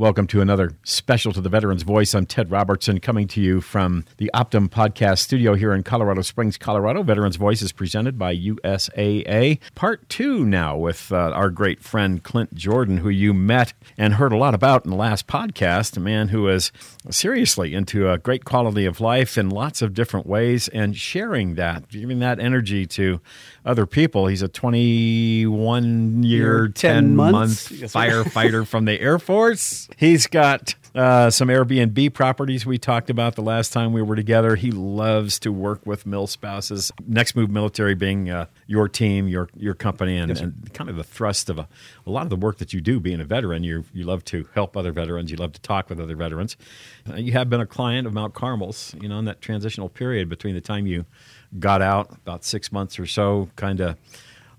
Welcome to another special to the Veterans Voice. I'm Ted Robertson coming to you from the Optum Podcast Studio here in Colorado Springs, Colorado. Veterans Voice is presented by USAA. Part two now with uh, our great friend Clint Jordan, who you met and heard a lot about in the last podcast. A man who is seriously into a great quality of life in lots of different ways and sharing that, giving that energy to other people. He's a 21 year, 10, 10 month firefighter from the Air Force. He's got uh, some Airbnb properties we talked about the last time we were together. He loves to work with mill spouses. Next Move Military being uh, your team, your your company, and, yes, and, kind of the thrust of a, a, lot of the work that you do being a veteran. You you love to help other veterans. You love to talk with other veterans. Uh, you have been a client of Mount Carmel's. You know, in that transitional period between the time you got out about six months or so, kind of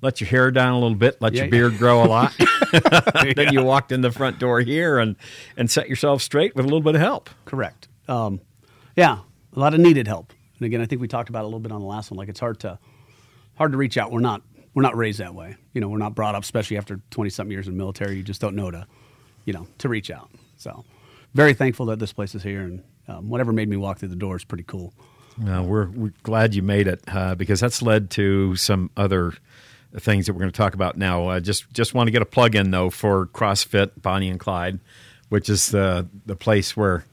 let your hair down a little bit, let yeah, your beard grow a lot. then yeah. you walked in the front door here and and set yourself straight with a little bit of help. Correct. Um, yeah, a lot of needed help. And again, I think we talked about it a little bit on the last one. Like it's hard to hard to reach out. We're not we're not raised that way. You know, we're not brought up, especially after twenty something years in the military. You just don't know to, you know, to reach out. So, very thankful that this place is here, and um, whatever made me walk through the door is pretty cool. Uh, we're, we're glad you made it uh, because that's led to some other things that we're going to talk about now. Uh, just just want to get a plug in though for CrossFit Bonnie and Clyde, which is the the place where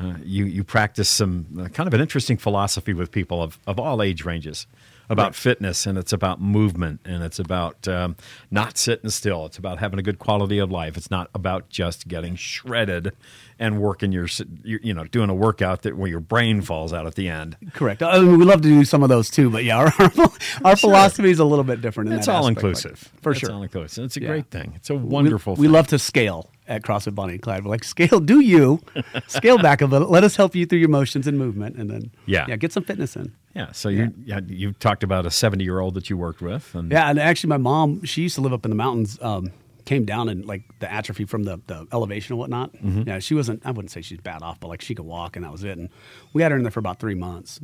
uh, you you practice some uh, kind of an interesting philosophy with people of of all age ranges about right. fitness and it's about movement and it's about um, not sitting still. It's about having a good quality of life. It's not about just getting shredded and working your, you know, doing a workout that where your brain falls out at the end. Correct. I mean, we love to do some of those too, but yeah, our, our sure. philosophy is a little bit different. it's all aspect, inclusive, like, for it's sure. all inclusive. It's a yeah. great thing. It's a wonderful. We, we love to scale at CrossFit Bonnie and Clyde. We're like, scale, do you scale back a little? Let us help you through your motions and movement, and then yeah, yeah, get some fitness in. Yeah. So you yeah, you talked about a seventy year old that you worked with, and yeah, and actually, my mom she used to live up in the mountains. Um, came down and like the atrophy from the, the elevation and whatnot. Mm-hmm. Yeah, she wasn't. I wouldn't say she's bad off, but like she could walk, and that was it. And we had her in there for about three months.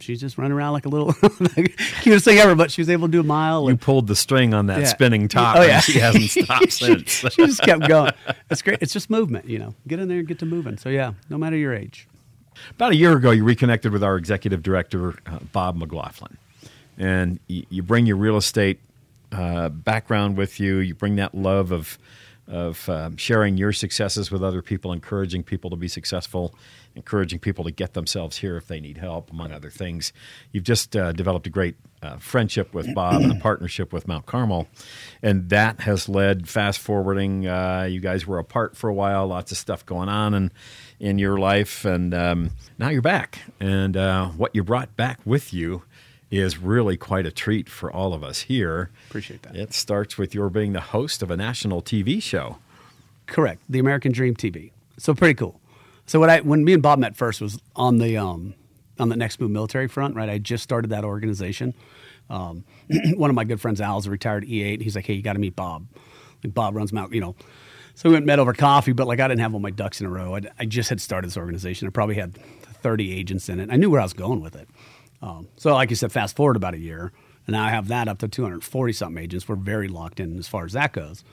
She's just running around like a little cutest thing ever, but she was able to do a mile. You and, pulled the string on that yeah. spinning top. Oh yeah, she hasn't stopped since. she just kept going. It's great. It's just movement, you know. Get in there and get to moving. So yeah, no matter your age. About a year ago, you reconnected with our executive director, uh, Bob McLaughlin, and y- you bring your real estate uh, background with you. You bring that love of of um, sharing your successes with other people, encouraging people to be successful, encouraging people to get themselves here if they need help, among other things. You've just uh, developed a great uh, friendship with Bob and a partnership with Mount Carmel, and that has led. Fast forwarding, uh, you guys were apart for a while, lots of stuff going on, and in your life, and um, now you're back. And uh, what you brought back with you is really quite a treat for all of us here. Appreciate that. It starts with your being the host of a national TV show. Correct, the American Dream TV. So pretty cool. So what I when me and Bob met first was on the um, on the Next Move Military front. Right, I just started that organization. Um, one of my good friends, Al, is a retired E8. He's like, "Hey, you got to meet Bob." Like Bob runs Mount, you know. So we went met over coffee, but like I didn't have all my ducks in a row. I, I just had started this organization. I probably had 30 agents in it. I knew where I was going with it. Um, so, like you said, fast forward about a year, and now I have that up to 240 something agents. We're very locked in as far as that goes.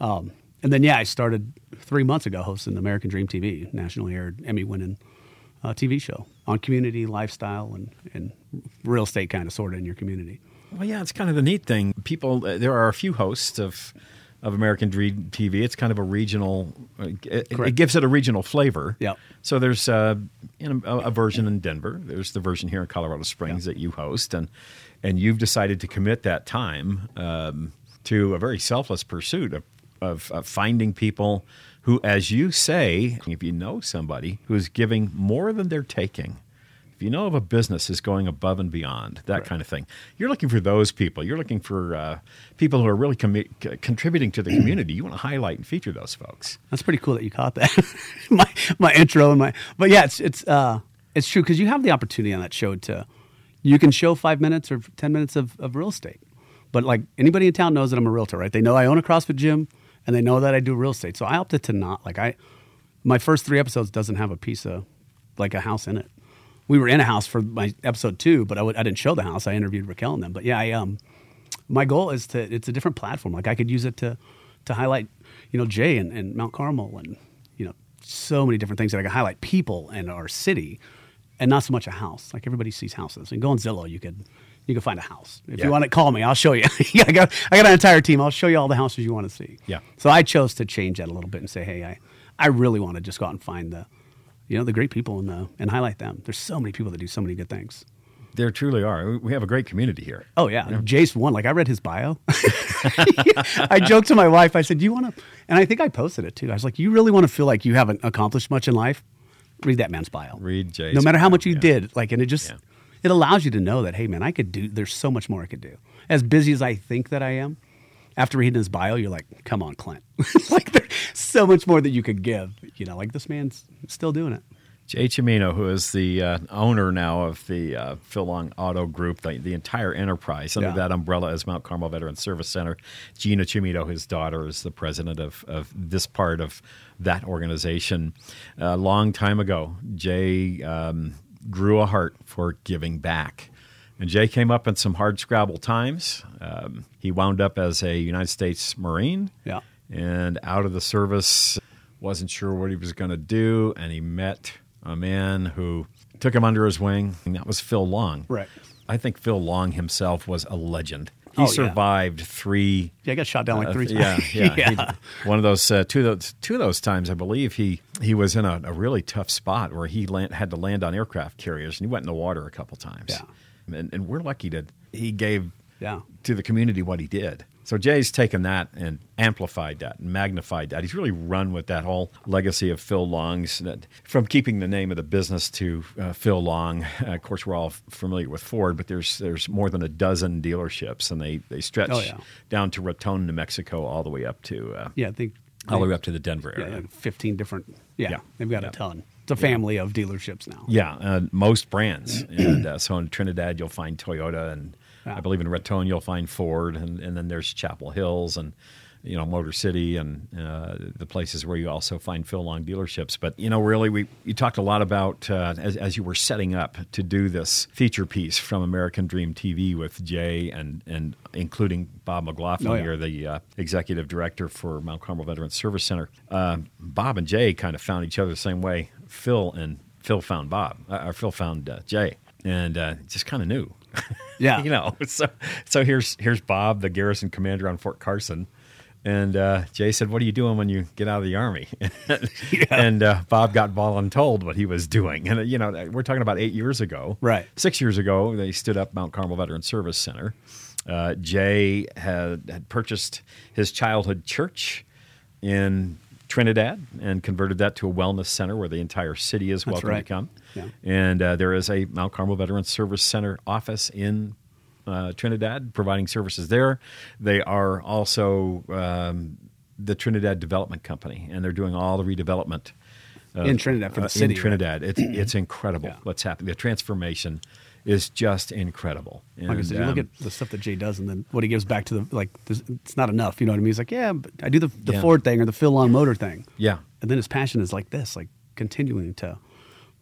Um, and then, yeah, I started three months ago hosting American Dream TV, nationally aired, Emmy winning uh, TV show on community, lifestyle, and, and real estate kind of sort of in your community. Well, yeah, it's kind of the neat thing. People, uh, there are a few hosts of of American Dream TV. It's kind of a regional. Uh, it, it, gives it a regional flavor. Yeah. So there's uh, a, a, version in Denver. There's the version here in Colorado Springs that you host, and and you've decided to commit that time um, to a very selfless pursuit of, of, of finding people who, as you say, if you know somebody who's giving more than they're taking you know of a business is going above and beyond, that right. kind of thing, you're looking for those people. You're looking for uh, people who are really com- contributing to the community. You want to highlight and feature those folks. That's pretty cool that you caught that. my my intro and my, but yeah, it's it's uh, it's true because you have the opportunity on that show to, you can show five minutes or ten minutes of, of real estate, but like anybody in town knows that I'm a realtor, right? They know I own a CrossFit gym and they know that I do real estate. So I opted to not like I, my first three episodes doesn't have a piece of like a house in it we were in a house for my episode two, but I w- I didn't show the house. I interviewed Raquel and them. But yeah, I, um, my goal is to it's a different platform. Like I could use it to to highlight, you know, Jay and, and Mount Carmel and you know, so many different things that I can highlight people in our city, and not so much a house. Like everybody sees houses, and go on Zillow, you could you can find a house. If Yeah. you want to call me, I'll show you. yeah, I got I got an entire team. I'll show you all the houses you want to see. Yeah. So I chose to change that a little bit and say, hey, I I really want to just go out and find the you know the great people and the and highlight them. There's so many people that do so many good things. There truly are. We have a great community here. Oh yeah, Jace one. Like I read his bio. I joked to my wife. I said, "Do you want to?" And I think I posted it too. I was like, "You really want to feel like you haven't accomplished much in life? Read that man's bio. Read Jay's No matter how much you yeah. did, like, and it just Yeah. it allows you to know that, hey, man, I could do. There's so much more I could do. As busy as I think that I am, after reading his bio, you're like, come on, Clint. like, there's so much more that you could give. You know, like this man's still doing it. Jay Cimino, who is the uh, owner now of the uh, Phil Long Auto Group, the, the entire enterprise under Yeah. that umbrella is Mount Carmel Veterans Service Center. Gina Cimino, his daughter, is the president of, of this part of that organization. A long time ago, Jay um, grew a heart for giving back. And Jay came up in some hard scrabble times. Um, he wound up as a United States Marine Yeah. and out of the service wasn't sure what he was going to do and he met a man who took him under his wing and that was phil long Right. i think phil long himself was a legend he Oh, yeah. survived three Yeah, I got shot down like uh, three yeah, times. yeah, yeah. He- one of those uh, two of those two of those times, I believe he he was in a, a really tough spot where he land, had to land on aircraft carriers, and he went in the water a couple times. Yeah. And, and we're lucky that he gave Yeah. to the community what he did. So Jay's taken that and amplified that and magnified that. He's really run with that whole legacy of Phil Long's, that, from keeping the name of the business to uh, Phil Long. Uh, of course, we're all familiar with Ford, but there's there's more than a dozen dealerships, and they they stretch Oh, yeah. down to Raton, New Mexico, all the way up to uh, Yeah, I think all the way up to the Denver area. like 15 different. Yeah, Yeah. they've got Yeah. a ton. A family of dealerships now. Yeah, uh, most brands. and uh, so in Trinidad, you'll find Toyota, and Yeah. I believe in Raton, you'll find Ford, and, and then there's Chapel Hills and you know Motor City and uh, the places where you also find Phil Long dealerships. But you know, really, we you talked a lot about uh, as, as you were setting up to do this feature piece from American Dream TV with Jay and and including Bob McLaughlin Oh, yeah. here, the uh, executive director for Mount Carmel Veterans Service Center. Uh, Bob and Jay kind of found each other the same way Phil and Phil found Bob, uh, or Phil found uh, Jay, and uh, just kind of knew. Yeah. you know. So so here's here's Bob, the garrison commander on Fort Carson. And uh, Jay said, "What are you doing when you get out of the army?" And uh, Bob got voluntold what he was doing. And uh, you know, we're talking about eight years ago, Right. Six years ago, they stood up Mount Carmel Veterans Service Center. Uh, Jay had, had purchased his childhood church in Trinidad and converted that to a wellness center where the entire city is welcome right. to come. Yeah. And uh, there is a Mount Carmel Veterans Service Center office in uh, Trinidad providing services there. They are also um, the Trinidad Development Company, and they're doing all the redevelopment of- In Trinidad for the uh, city, In right? Trinidad, it's it's incredible Yeah. what's happening. The transformation is just incredible. Like I said, you look um, at the stuff that Jay does, and then what he gives back to the like. It's not enough, you know what I mean? He's like, yeah, but I do the the Yeah. Ford thing or the Phil Long Motor thing, yeah. and then his passion is like this, like continuing to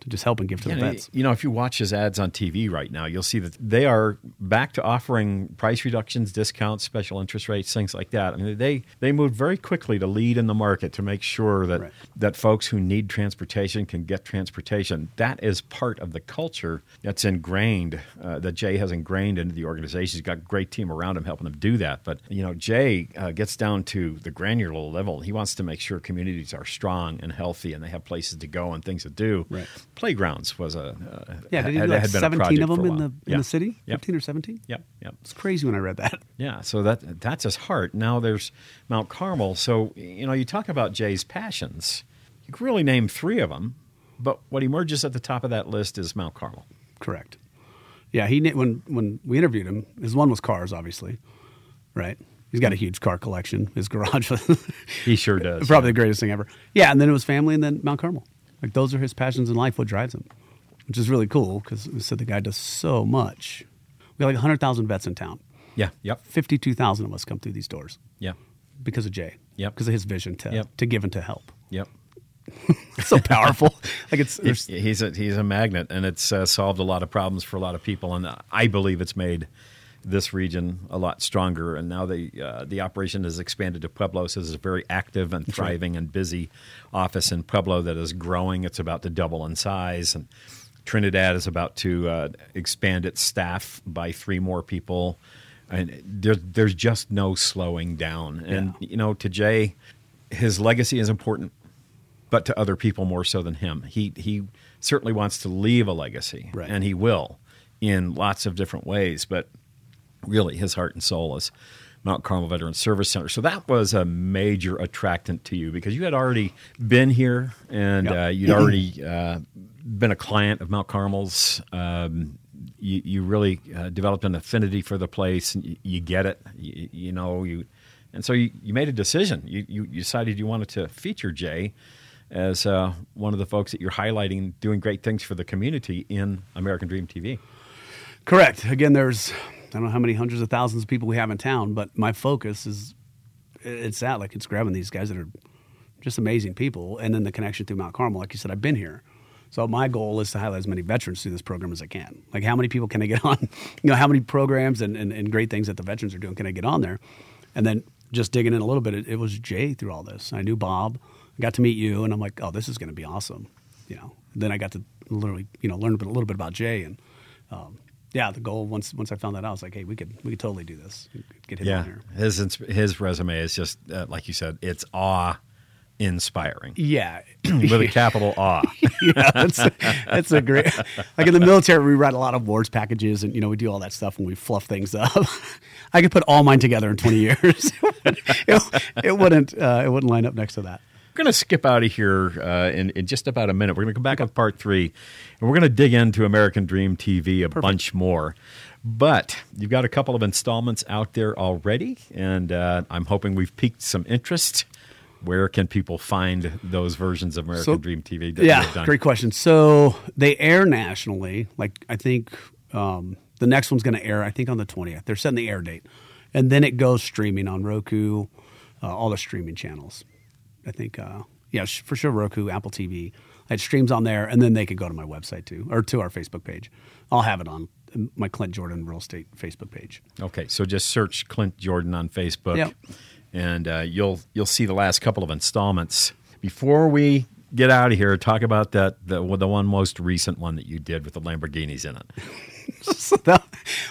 to just help and give to Yeah, the vets. You know, if you watch his ads on TV right now, you'll see that they are back to offering price reductions, discounts, special interest rates, things like that. I mean, they they moved very quickly to lead in the market to make sure that Right. that folks who need transportation can get transportation. That is part of the culture that's ingrained uh, that Jay has ingrained into the organization. He's got a great team around him helping him do that. But you know, Jay uh, gets down to the granular level. He wants to make sure communities are strong and healthy, and they have places to go and things to do. Right. Playgrounds was a uh, Yeah, did he had- do like had been 17 of them in the in Yeah. the city? Yep. 15 or 17? Yep. Yep. It's crazy when I read that. Yeah, so that that's his heart. Now there's Mount Carmel. So you know, you talk about Jay's passions. You could really name three of them, but what emerges at the top of that list is Mount Carmel. Correct. Yeah, he when when we interviewed him, his one was cars, obviously, right? He's got a huge car collection. His garage He sure does. probably the greatest thing ever. Yeah, and then it was family, and then Mount Carmel. Like those are his passions in life. What drives him, which is really cool because we said the guy does so much. We got like hundred thousand vets in town. Yeah. Yep. Fifty-two thousand of us come through these doors Yeah. because of Jay. Yep. Because of his vision to Yep. to give and to help. Yep. So powerful. like it's He- he's a he's a magnet, and it's uh, solved a lot of problems for a lot of people. And I believe it's made this region a lot stronger. And now the uh, the operation has expanded to Pueblo. So there's a very active and thriving and busy office in Pueblo that is growing. It's about to double in size, and Trinidad is about to uh, expand its staff by three more people. And there's there's just no slowing down. And you know, to Jay, his legacy is important, but to other people more so than him. He he certainly wants to leave a legacy, Right. and he will in lots of different ways. But really, his heart and soul is Mount Carmel Veterans Service Center. So that was a major attractant to you because you had already been here and Yep. uh, you'd already uh, been a client of Mount Carmel's. Um, you, you really uh, developed an affinity for the place, and you, you get it. You, you know you, and so you, you made a decision. You, you you decided you wanted to feature Jay as uh, one of the folks that you're highlighting, doing great things for the community in American Dream TV. Correct. Again, there's I don't know how many hundreds of thousands of people we have in town, but my focus is it's that like it's grabbing these guys that are just amazing people, and then the connection through Mount Carmel. Like you said, I've been here, so my goal is to highlight as many veterans through this program as I can. Like how many people can I get on? You know, how many programs and, and, and great things that the veterans are doing can I get on there? And then just digging in a little bit, it, it was Jay through all this. I knew Bob, I got to meet you, and I'm like, oh, this is going to be awesome. You know, then I got to literally you know learn a, bit, a little bit about Jay and. Um, yeah, the goal once once I found that out, I was like, hey, we could we could totally do this. Get him Yeah, here. his his resume is just uh, like you said, it's awe inspiring Yeah, with a capital awe. yeah, that's that's a great. Like in the military, we write a lot of awards packages, and you know we do all that stuff and we fluff things up. I could put all mine together in twenty years. it, it wouldn't uh, it wouldn't line up next to that. We're going to skip out of here uh, in, in just about a minute. We're going to come back with part three, and we're going to dig into American Dream TV a bunch more. But you've got a couple of installments out there already, and uh, I'm hoping we've piqued some interest. Where can people find those versions of American So- Dream TV? That Yeah, done? great question. So they air nationally. Like I think um, the next one's going to air. I think on the twentieth. They're setting the air date, and then it goes streaming on Roku, uh, all the streaming channels. I think, uh, yeah, sh- for sure, Roku, Apple TV. I had streams on there, and then they could go to my website too, or to our Facebook page. I'll have it on my Clint Jordan Real Estate Facebook page. Okay, so just search Clint Jordan on Facebook, Yep. and uh, you'll you'll see the last couple of installments. Before we get out of here, talk about that the the one most recent one that you did with the Lamborghinis in it. so that,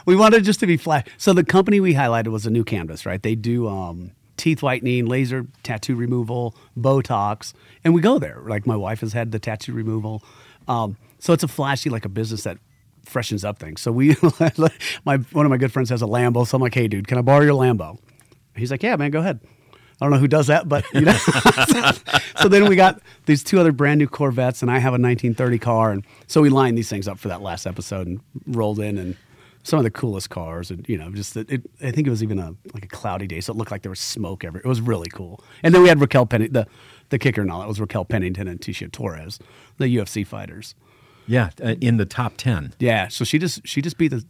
we wanted just to be flat. So the company we highlighted was a new canvas, right? They do um, teeth whitening, laser tattoo removal, Botox, and we go there. Like my wife has had the tattoo removal, um, so it's a flashy like a business that freshens up things. So we, my one of my good friends has a Lambo, so I'm like, hey dude, can I borrow your Lambo? He's like, yeah, man, go ahead. I don't know who does that, but you know. so then we got these two other brand new Corvettes, and I have a 1930 car, and so we lined these things up for that last episode and rolled in and some of the coolest cars, and you know, just it, it, I think it was even a like a cloudy day, so it looked like there was smoke everywhere. It was really cool. And then we had Raquel Penny, the the kicker and all that was Raquel Pennington and Tecia Torres, the UFC fighters. Yeah, uh, in the top ten. Yeah, so she just she just beat the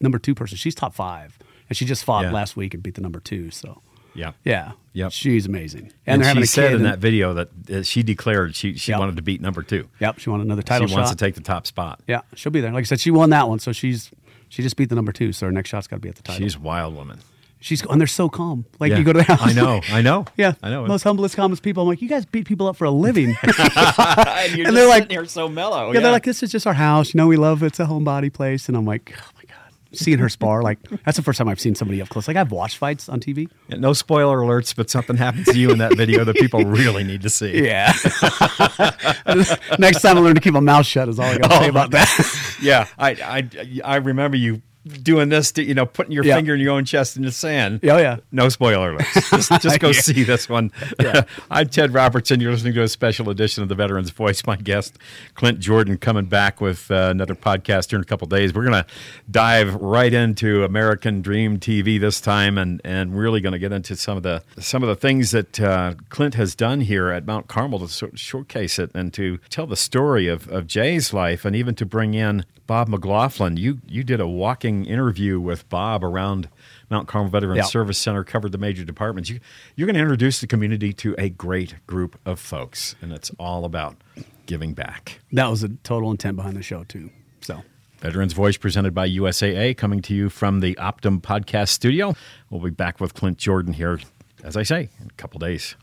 number two person. She's top five, and she just fought Yeah. last week and beat the number two. So Yeah, yeah, Yep. she's amazing. And, they're she said in and- that video that uh, she declared she she Yep. wanted to beat number two. Yep, she won another title she wants to take the top spot. yeah, she'll be there. Like I said, she won that one, so she's she just beat the number two. So her next shot's got to be at the title. She's wild woman. she's and they're so calm. Like Yeah. you go to the house. I know, I know. Yeah, I know. Most humblest, calmest people. I'm like, you guys beat people up for a living. and you're And they're like- here so mellow. yeah, they're like, this is just our house. You know, we love it's a homebody place. And I'm like, oh my god, seeing her spar. Like that's the first time I've seen somebody up close. Like I've watched fights on TV. Yeah, no spoiler alerts, but something happens to you in that video that people really need to see. Yeah. Next time I learn to keep my mouth shut is all I got to Oh, say about that. Yeah, I, I, I remember you doing this, to, you know, putting your Yeah. finger in your own chest in the sand. Oh, yeah. No spoiler alerts. Just, just go Yeah. see this one. I'm Ted Robertson. You're listening to a special edition of The Veteran's Voice. My guest, Clint Jordan, coming back with uh, another podcast here in a couple days. We're going to dive right into American Dream TV this time, and and really going to get into some of the some of the things that uh, Clint has done here at Mount Carmel to sort of showcase it and to tell the story of, of Jay's life, and even to bring in Bob McLaughlin. You you did a walking interview with Bob around Mount Carmel Veterans Yeah. Service Center, covered the major departments. You, you're going to introduce the community to a great group of folks, and it's all about giving back. That was a total intent behind the show too. So Veterans Voice presented by USAA, coming to you from the Optum Podcast Studio. We'll be back with Clint Jordan here, as I say, in a couple days.